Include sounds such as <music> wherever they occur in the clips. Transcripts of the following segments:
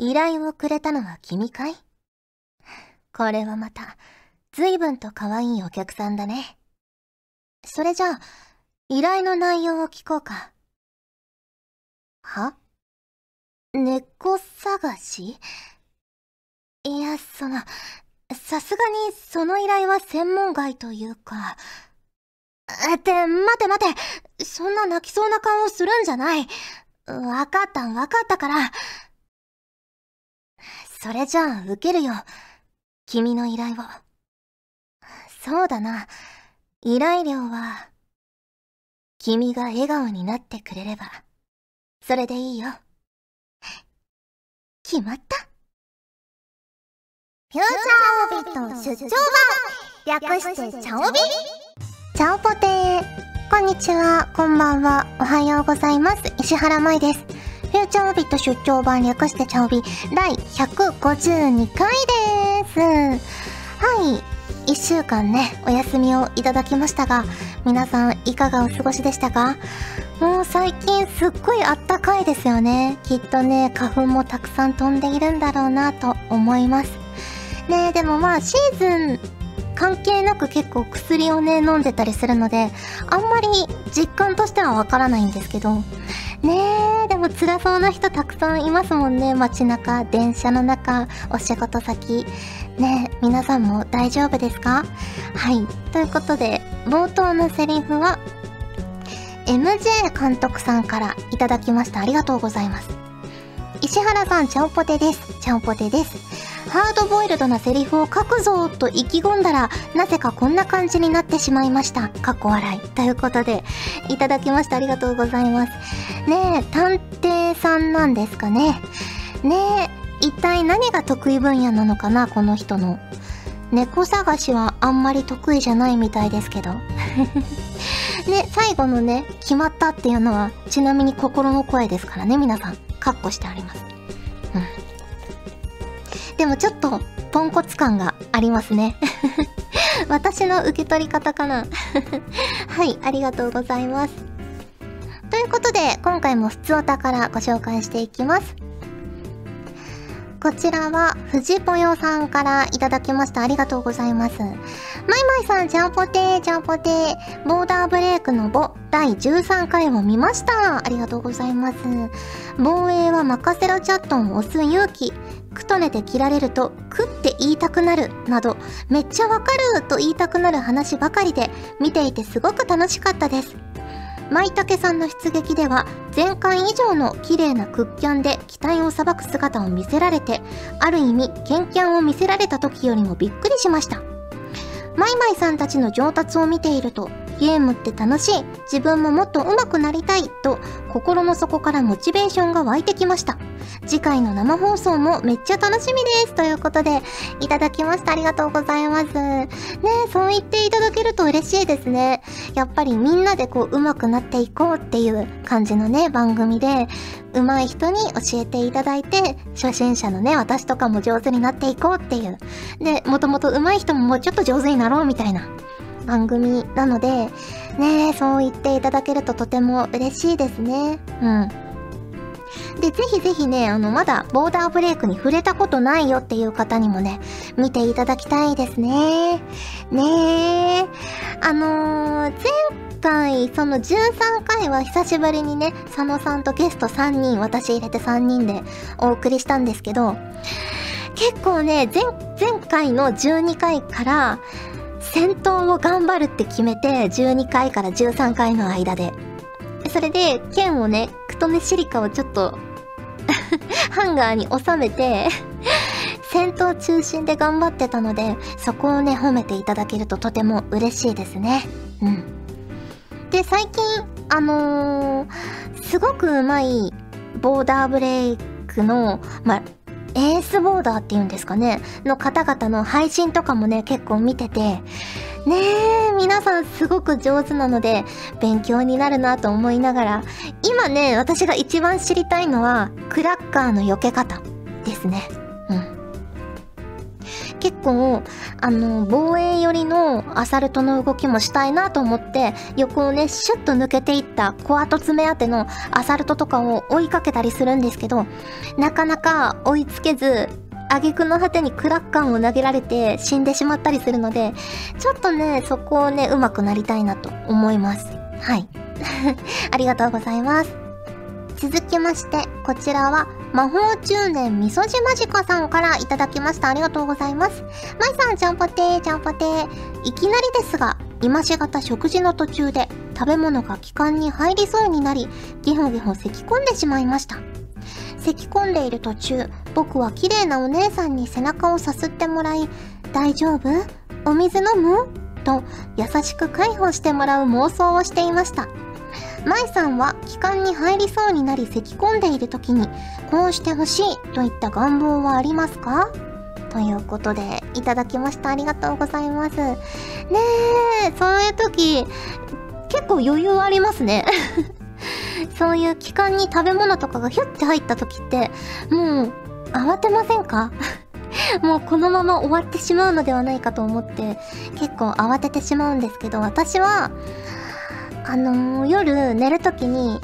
依頼をくれたのは君かい？これはまた、随分と可愛いお客さんだね。それじゃあ、依頼の内容を聞こうか。は？猫探し？いや、その、さすがにその依頼は専門外というか。って待て待てそんな泣きそうな顔をするんじゃないわかったわかったから。それじゃあ受けるよ。君の依頼を。そうだな。依頼料は、君が笑顔になってくれれば、それでいいよ。決まったフューチャーオビット出張版略してチャオビチャオポテーこんにちは、こんばんは、おはようございます。石原舞です。フューチャーオビット出張版略してチャオビ第152回です。はい。一週間ね、お休みをいただきましたが、皆さんいかがお過ごしでしたか？もう最近すっごいあったかいですよね。きっとね、花粉もたくさん飛んでいるんだろうなと思います。ねでもまあシーズン関係なく結構薬をね飲んでたりするのであんまり実感としてはわからないんですけどねえでも辛そうな人たくさんいますもんね。街中電車の中お仕事先。ねえ皆さんも大丈夫ですか？はい。ということで冒頭のセリフは MJ 監督さんからいただきました。ありがとうございます。石原さん、チャオポテです。チャオポテです。ハードボイルドなセリフを書くぞと意気込んだら、なぜかこんな感じになってしまいました。かっこ笑い。ということで、いただきました。ありがとうございます。ねえ、探偵さんなんですかね。ねえ、一体何が得意分野なのかな、この人の。猫探しはあんまり得意じゃないみたいですけど。<laughs> ね、最後のね、決まったっていうのは、ちなみに心の声ですからね、皆さん。カッコしてあります。うん。でもちょっと、ポンコツ感がありますね。<laughs> 私の受け取り方かな <laughs> はい、ありがとうございます。ということで、今回も普通お宝ご紹介していきます。こちらは、藤ぽよさんからいただきました。ありがとうございます。まいまいさん、ジャンポテー、ジャンポテー。ボーダーブレイクのボ、第13回を見ました。ありがとうございます。防衛は任せろチャットンを押す勇気。くとねて切られると、くって言いたくなる。など、めっちゃわかると言いたくなる話ばかりで、見ていてすごく楽しかったです。舞茸さんの出撃では前回以上の綺麗なクッキャンで機体をさばく姿を見せられてある意味ケンキャンを見せられた時よりもびっくりしました。マイマイさんたちの上達を見ているとゲームって楽しい。自分ももっと上手くなりたいと心の底からモチベーションが湧いてきました。次回の生放送もめっちゃ楽しみです。ということでいただきました。ありがとうございます。ねそう言っていただけると嬉しいですね。やっぱりみんなでこう上手くなっていこうっていう感じのね番組で上手い人に教えていただいて初心者のね私とかも上手になっていこうっていう。でもともと上手い人ももうちょっと上手になろうみたいな。番組なので、ねそう言っていただけるととても嬉しいですね。うん。で、ぜひぜひね、あの、まだボーダーブレイクに触れたことないよっていう方にもね、見ていただきたいですね。ねえ。あのー、前回、その13回は久しぶりにね、佐野さんとゲスト3人、私入れて3人でお送りしたんですけど、結構ね、前、前回の12回から、戦闘を頑張るって決めて、12回から13回の間で。それで、剣をね、クトメシリカをちょっと <laughs> ハンガーに収めて戦闘中心で頑張ってたので、そこをね、褒めていただけるととても嬉しいですね。うん。で、最近、あのー、すごくうまいボーダーブレイクの、まあ、エースボーダーっていうんですかね、の方々の配信とかもね、結構見てて、ねえ、皆さんすごく上手なので、勉強になるなと思いながら、今ね、私が一番知りたいのは、クラッカーの避け方ですね。結構、あの、防衛寄りのアサルトの動きもしたいなと思って、横をね、シュッと抜けていったコアトツ目当てのアサルトとかを追いかけたりするんですけど、なかなか追いつけず、挙句の果てにクラッカンを投げられて死んでしまったりするので、ちょっとね、そこをね、上手くなりたいなと思います。はい。<laughs> ありがとうございます。続きまして、こちらは、魔法中年みそじまじかさんからいただきました。ありがとうございます。まいさん、ちゃんぽてー、ちゃんぽてー。いきなりですが、今しがた食事の途中で食べ物が気管に入りそうになり、ゲホゲホ咳き込んでしまいました。咳き込んでいる途中、僕は綺麗なお姉さんに背中をさすってもらい、大丈夫？お水飲む？と優しく介抱してもらう妄想をしていました。舞さんは気管に入りそうになり咳き込んでいる時に、こうしてほしいといった願望はありますか？ということで、いただきました。ありがとうございます。ねえ、そういう時、結構余裕ありますね。<laughs> そういう気管に食べ物とかがヒュッて入った時って、もう、慌てませんか？<laughs> もうこのまま終わってしまうのではないかと思って、結構慌ててしまうんですけど、私は、あのー、夜寝るときに、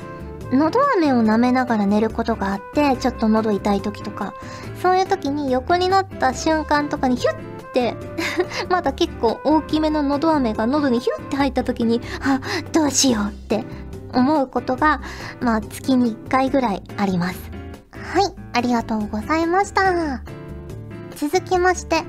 喉飴を舐めながら寝ることがあって、ちょっと喉痛い時とか、そういう時に横になった瞬間とかにヒュッて <laughs> まだ結構大きめの喉飴が喉にヒュッて入った時に、あ、どうしようって思うことが、まあ月に1回ぐらいあります。はい、ありがとうございました。続きまして、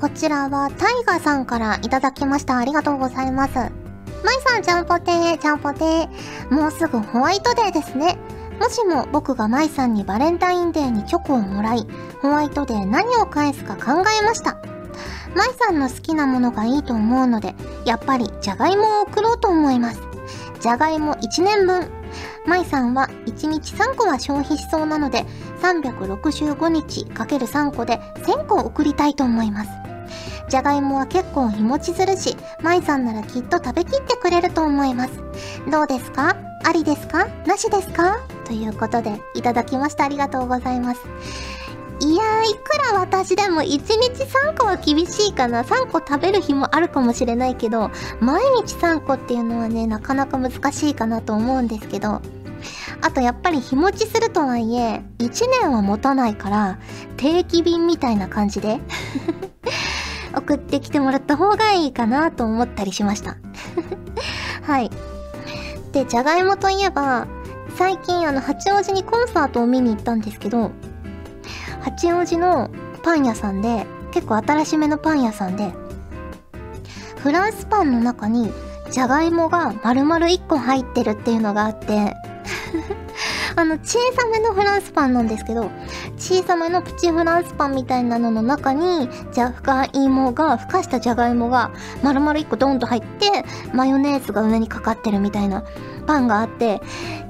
こちらはタイガさんからいただきました。ありがとうございます。まいさん、ちゃんぽてー、ちゃんぽてー。もうすぐホワイトデーですね。もしも僕がまいさんにバレンタインデーにチョコをもらい、ホワイトデー何を返すか考えました。まいさんの好きなものがいいと思うので、やっぱりじゃがいもを送ろうと思います。じゃがいも1年分。まいさんは1日3個は消費しそうなので、365日 ×3 個で1000個送りたいと思います。じゃがいもは結構日持ちするし、まいさんならきっと食べきってくれると思います。どうですか？ありですか？なしですか？ということで、いただきました。ありがとうございます。いやー、いくら私でも1日3個は厳しいかな。3個食べる日もあるかもしれないけど、毎日3個っていうのはね、なかなか難しいかなと思うんですけど、あとやっぱり日持ちするとはいえ、1年は持たないから、定期便みたいな感じで送ってきてもらった方がいいかなと思ったりしました <laughs> はい。で、じゃがいもといえば、最近あの、八王子にコンサートを見に行ったんですけど、八王子のパン屋さんで、結構新しめのパン屋さんで、フランスパンの中に、じゃがいもが丸々1個入ってるっていうのがあってあの、小さめのフランスパンなんですけど、小さめのプチフランスパンみたいなのの中に、じゃがいもが、ふかしたじゃがいもが、丸々1個ドンと入って、マヨネーズが上にかかってるみたいなパンがあって、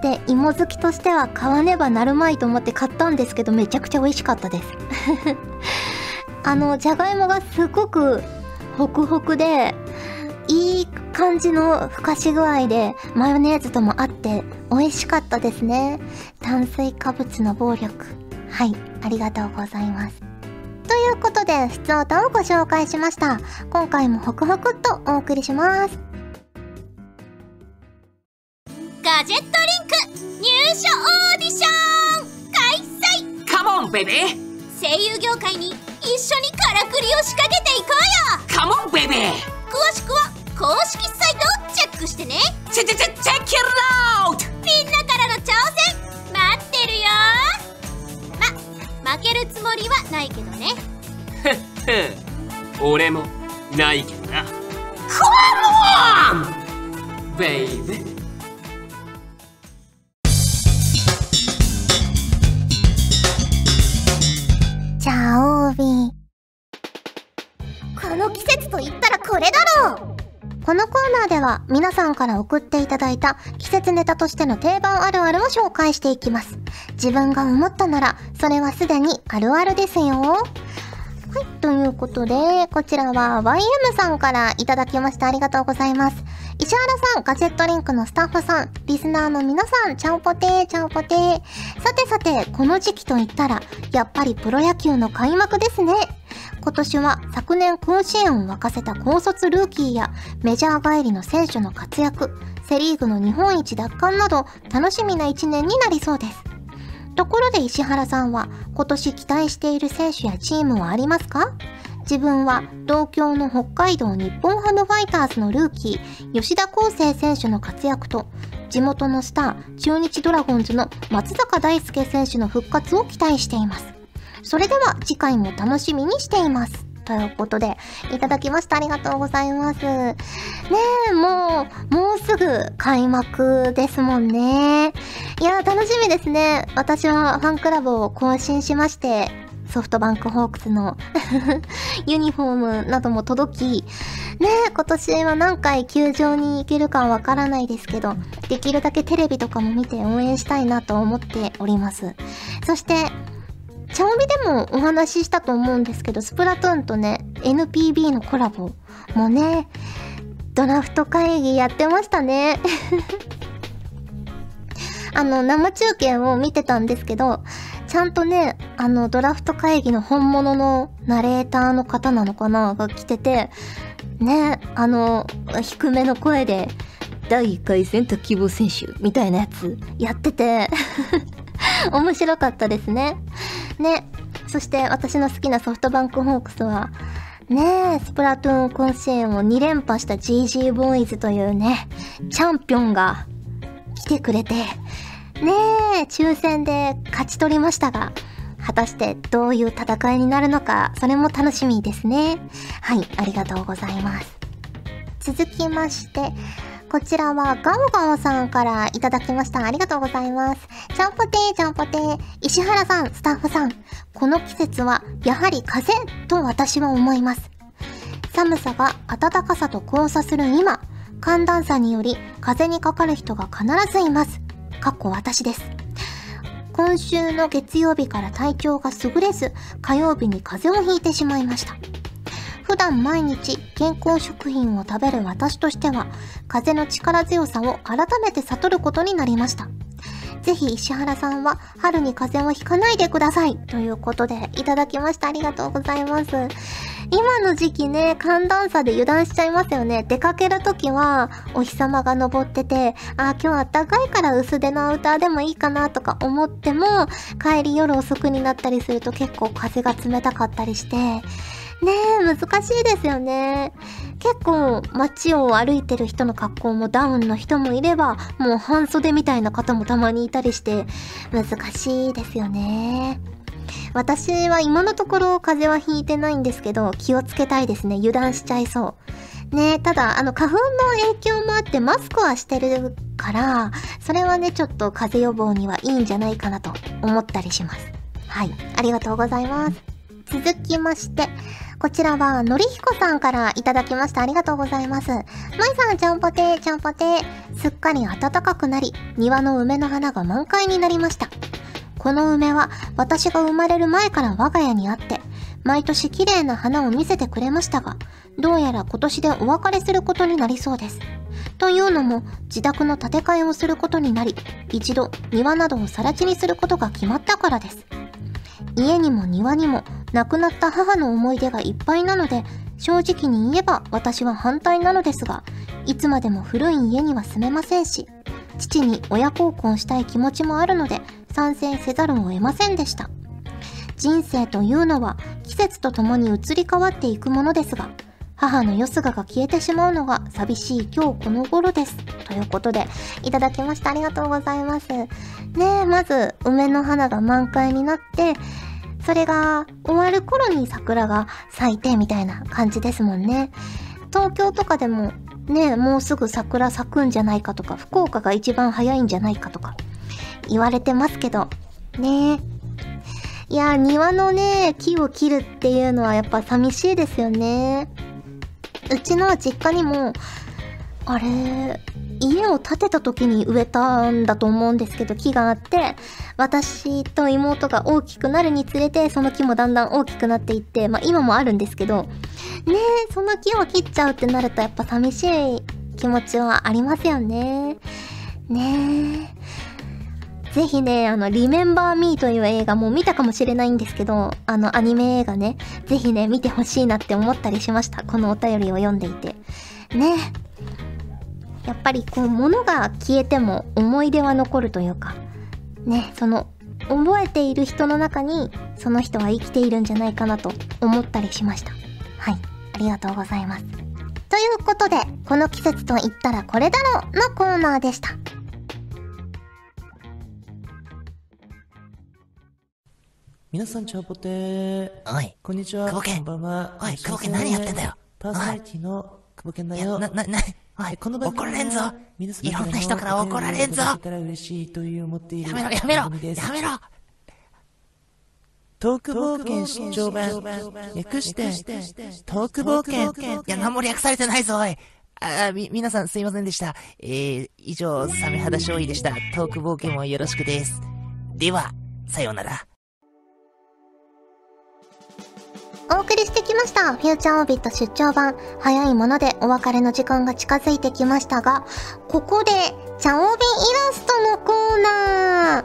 で、芋好きとしては買わねばなるまいと思って買ったんですけど、めちゃくちゃ美味しかったです。<laughs> あの、じゃがいもがすごくホクホクで、いい感じのふかし具合でマヨネーズとも合って美味しかったですね。炭水化物の暴力。はい、ありがとうございます。ということで、普通歌をご紹介しました。今回もホクホクっとお送りします。ガジェットリンク入所オーディション開催カモンベベ声優業界に一緒にからくりを仕掛けていこうよカモンベベ詳しくは公式サイトをチェックしてね。チェチェチェチェッキルアウトみんなからの挑戦待ってるよま負けるつもりはないけどね俺もないけどなコモンベイベじゃあオービーこの季節と言ったらこれだろうこのコーナーでは皆さんから送っていただいた季節ネタとしての定番あるあるを紹介していきます。自分が思ったなら、それはすでにあるあるですよ。はい、ということで、こちらは YM さんからいただきました。ありがとうございます。石原さん、ガジェットリンクのスタッフさん、リスナーの皆さん、ちゃんぽてー、ちゃんぽてー。さてさて、この時期といったら、やっぱりプロ野球の開幕ですね。今年は昨年甲子園を沸かせた高卒ルーキーやメジャー帰りの選手の活躍、セリーグの日本一奪還など楽しみな一年になりそうです。ところで石原さんは今年期待している選手やチームはありますか？自分は同郷の北海道日本ハムファイターズのルーキー吉田康生選手の活躍と地元のスター中日ドラゴンズの松坂大輔選手の復活を期待しています。それでは次回も楽しみにしています。ということで、いただきました。ありがとうございます。ねえ、もう、もうすぐ開幕ですもんね。いや、楽しみですね。私はファンクラブを更新しまして、ソフトバンクホークスの <laughs> ユニフォームなども届き、ね、今年は何回球場に行けるかわからないですけど、できるだけテレビとかも見て応援したいなと思っております。そして、チャオビでもお話ししたと思うんですけど、スプラトゥーンとね、NPB のコラボもね、ドラフト会議やってましたね。<laughs> あの、生中継を見てたんですけど、ちゃんとね、あの、ドラフト会議の本物のナレーターの方なのかなが来てて、ね、あの、低めの声で、第1回選択希望選手みたいなやつやってて <laughs> 面白かったですね。ね。そして私の好きなソフトバンクホークスは、ねえ、スプラトゥーン甲子園を2連覇した GG ボーイズというね、チャンピオンが来てくれて、ねえ、抽選で勝ち取りましたが、果たしてどういう戦いになるのか、それも楽しみですね。はい、ありがとうございます。続きまして、こちらはガオガオさんからいただきました。ありがとうございます。ちゃんぽてーちゃんぽてー。石原さん、スタッフさん。この季節はやはり風と私は思います。寒さが暖かさと交差する今、寒暖差により風にかかる人が必ずいます。かっこ私です。今週の月曜日から体調が優れず、火曜日に風邪をひいてしまいました。普段毎日健康食品を食べる私としては、風の力強さを改めて悟ることになりました。ぜひ石原さんは春に風邪をひかないでください。ということで、いただきました。ありがとうございます。今の時期ね、寒暖差で油断しちゃいますよね。出かけるときは、お日様が昇ってて、あ、今日暖かいから薄手のアウターでもいいかなとか思っても、帰り夜遅くになったりすると結構風が冷たかったりして、ねえ、難しいですよね。結構街を歩いてる人の格好もダウンの人もいれば、もう半袖みたいな方もたまにいたりして、難しいですよね。私は今のところ風邪はひいてないんですけど、気をつけたいですね。油断しちゃいそう。ねただ、あの、花粉の影響もあってマスクはしてるから、それはね、ちょっと風邪予防にはいいんじゃないかなと思ったりします。はい。ありがとうございます。続きまして、こちらは、のりひこさんからいただきました。ありがとうございます。まいさん、ちゃんぽてー、ちゃんぽてー。すっかり暖かくなり、庭の梅の花が満開になりました。この梅は、私が生まれる前から我が家にあって、毎年綺麗な花を見せてくれましたが、どうやら今年でお別れすることになりそうです。というのも、自宅の建て替えをすることになり、一度庭などを更地にすることが決まったからです。家にも庭にも亡くなった母の思い出がいっぱいなので、正直に言えば私は反対なのですが、いつまでも古い家には住めませんし、父に親孝行したい気持ちもあるので、参戦せざるを得ませんでした。人生というのは季節とともに移り変わっていくものですが、母のよすがが消えてしまうのが寂しい今日この頃です。ということで、いただきました。ありがとうございます。ねえ、まず、梅の花が満開になって、それが終わる頃に桜が咲いてみたいな感じですもんね。東京とかでもね、もうすぐ桜咲くんじゃないかとか、福岡が一番早いんじゃないかとか言われてますけど、ねいや、庭のね、木を切るっていうのはやっぱ寂しいですよね。うちの実家にも、あれ、家を建てた時に植えたんだと思うんですけど、木があって、私と妹が大きくなるにつれて、その木もだんだん大きくなっていって、まあ今もあるんですけど、ねえ、その木を切っちゃうってなるとやっぱ寂しい気持ちはありますよね。ねえ。ぜひね、あの、リメンバーミーという映画も見たかもしれないんですけど、あの、アニメ映画ね、ぜひね、見てほしいなって思ったりしました。このお便りを読んでいて。ね。やっぱりこう、物が消えても思い出は残るというか、ね、その、覚えている人の中に、その人は生きているんじゃないかなと思ったりしました。はい。ありがとうございます。ということで、この季節と言ったらこれだろうのコーナーでした。皆さん、チャオポテー。おい。こんにちは。久保健。こんばんは。おい、久保健何やってんだよ。パーソナリティの久保健だよ。な、な、な、おい、この怒られんぞ。いろんな人から怒られんぞ。やめろ、やめろ、やめろ。トーク冒険出張版。略して、トーク冒険。いや、何も略されてないぞ、おい。あ、み、皆さんすいませんでした。えー、以上、サメ肌勝利でした。トーク冒険もよろしくです。では、さようなら。お送りしてきました。フューチャーオービット出張版。早いものでお別れの時間が近づいてきましたが、ここで、チャオビイラストのコーナー。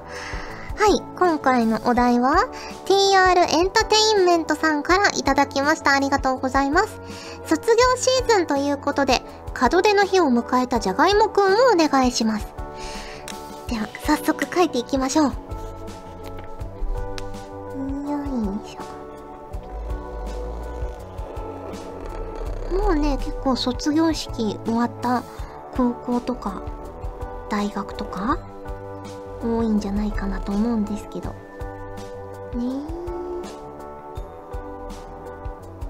はい、今回のお題は、TR エンタテインメントさんからいただきました。ありがとうございます。卒業シーズンということで、門出の日を迎えたじゃがいもくんをお願いします。では、早速書いていきましょう。もうね結構卒業式終わった高校とか大学とか多いんじゃないかなと思うんですけど。ね。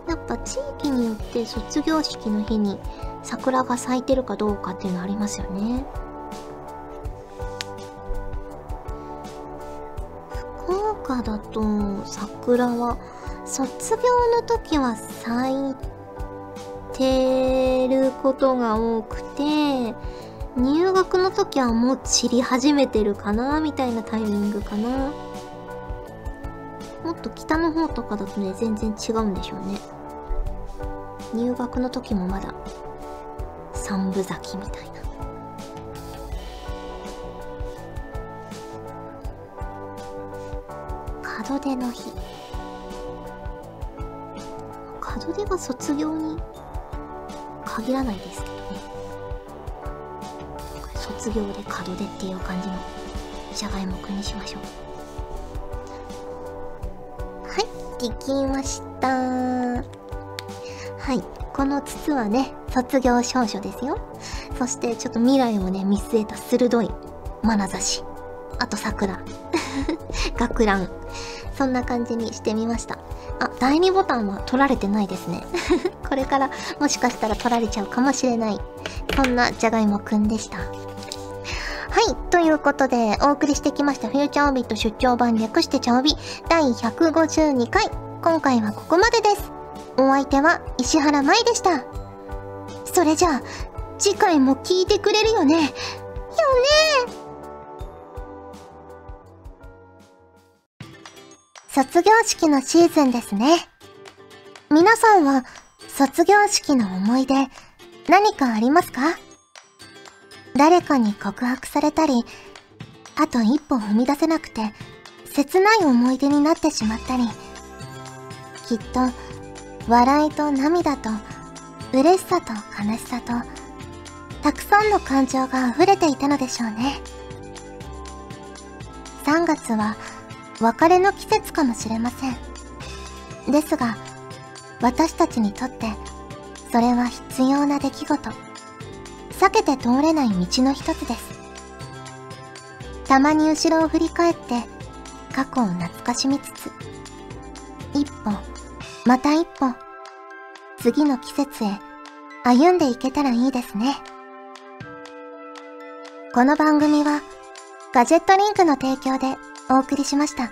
やっぱ地域によって卒業式の日に桜が咲いてるかどうかっていうのありますよね。福岡だと桜は卒業の時は咲いててることが多くて、入学の時はもう散り始めてるかなみたいなタイミングかな。もっと北の方とかだとね、全然違うんでしょうね。入学の時もまだ三分咲きみたいな。門出の日。門出が卒業に限らないですけどね。卒業で門出っていう感じのじゃがいもくんにしましょう。はいできました。はいこの筒はね卒業証書ですよ。そしてちょっと未来をね見据えた鋭い眼差し。あと桜。<laughs> 学ラン。そんな感じにしてみました。あ、第2ボタンは取られてないですね。これからもしかしたら取られちゃうかもしれない。そんなじゃがいもくんでした。はい。ということで、お送りしてきましたフューチャーオビット出張版略してチャオビ第152回。今回はここまでです。お相手は石原舞でした。それじゃあ、次回も聞いてくれるよね。よね卒業式のシーズンですね。皆さんは卒業式の思い出何かありますか？誰かに告白されたり、あと一歩踏み出せなくて切ない思い出になってしまったり、きっと笑いと涙と嬉しさと悲しさとたくさんの感情が溢れていたのでしょうね。3月は別れの季節かもしれません。ですが、私たちにとって、それは必要な出来事。避けて通れない道の一つです。たまに後ろを振り返って、過去を懐かしみつつ、一歩、また一歩、次の季節へ歩んでいけたらいいですね。この番組は、ガジェットリンクの提供でお送りしました。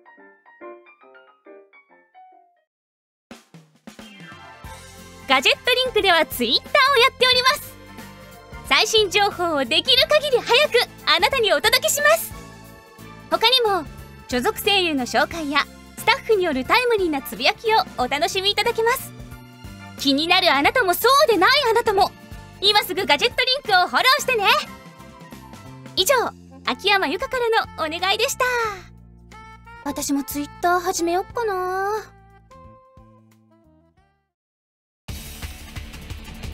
ガジェットリンクではツイッターをやっております。最新情報をできる限り早くあなたにお届けします。他にも所属声優の紹介やスタッフによるタイムリーなつぶやきをお楽しみいただけます。気になるあなたもそうでないあなたも今すぐガジェットリンクをフォローしてね。以上秋山由香からのお願いでした。私もツイッター始めよっかな。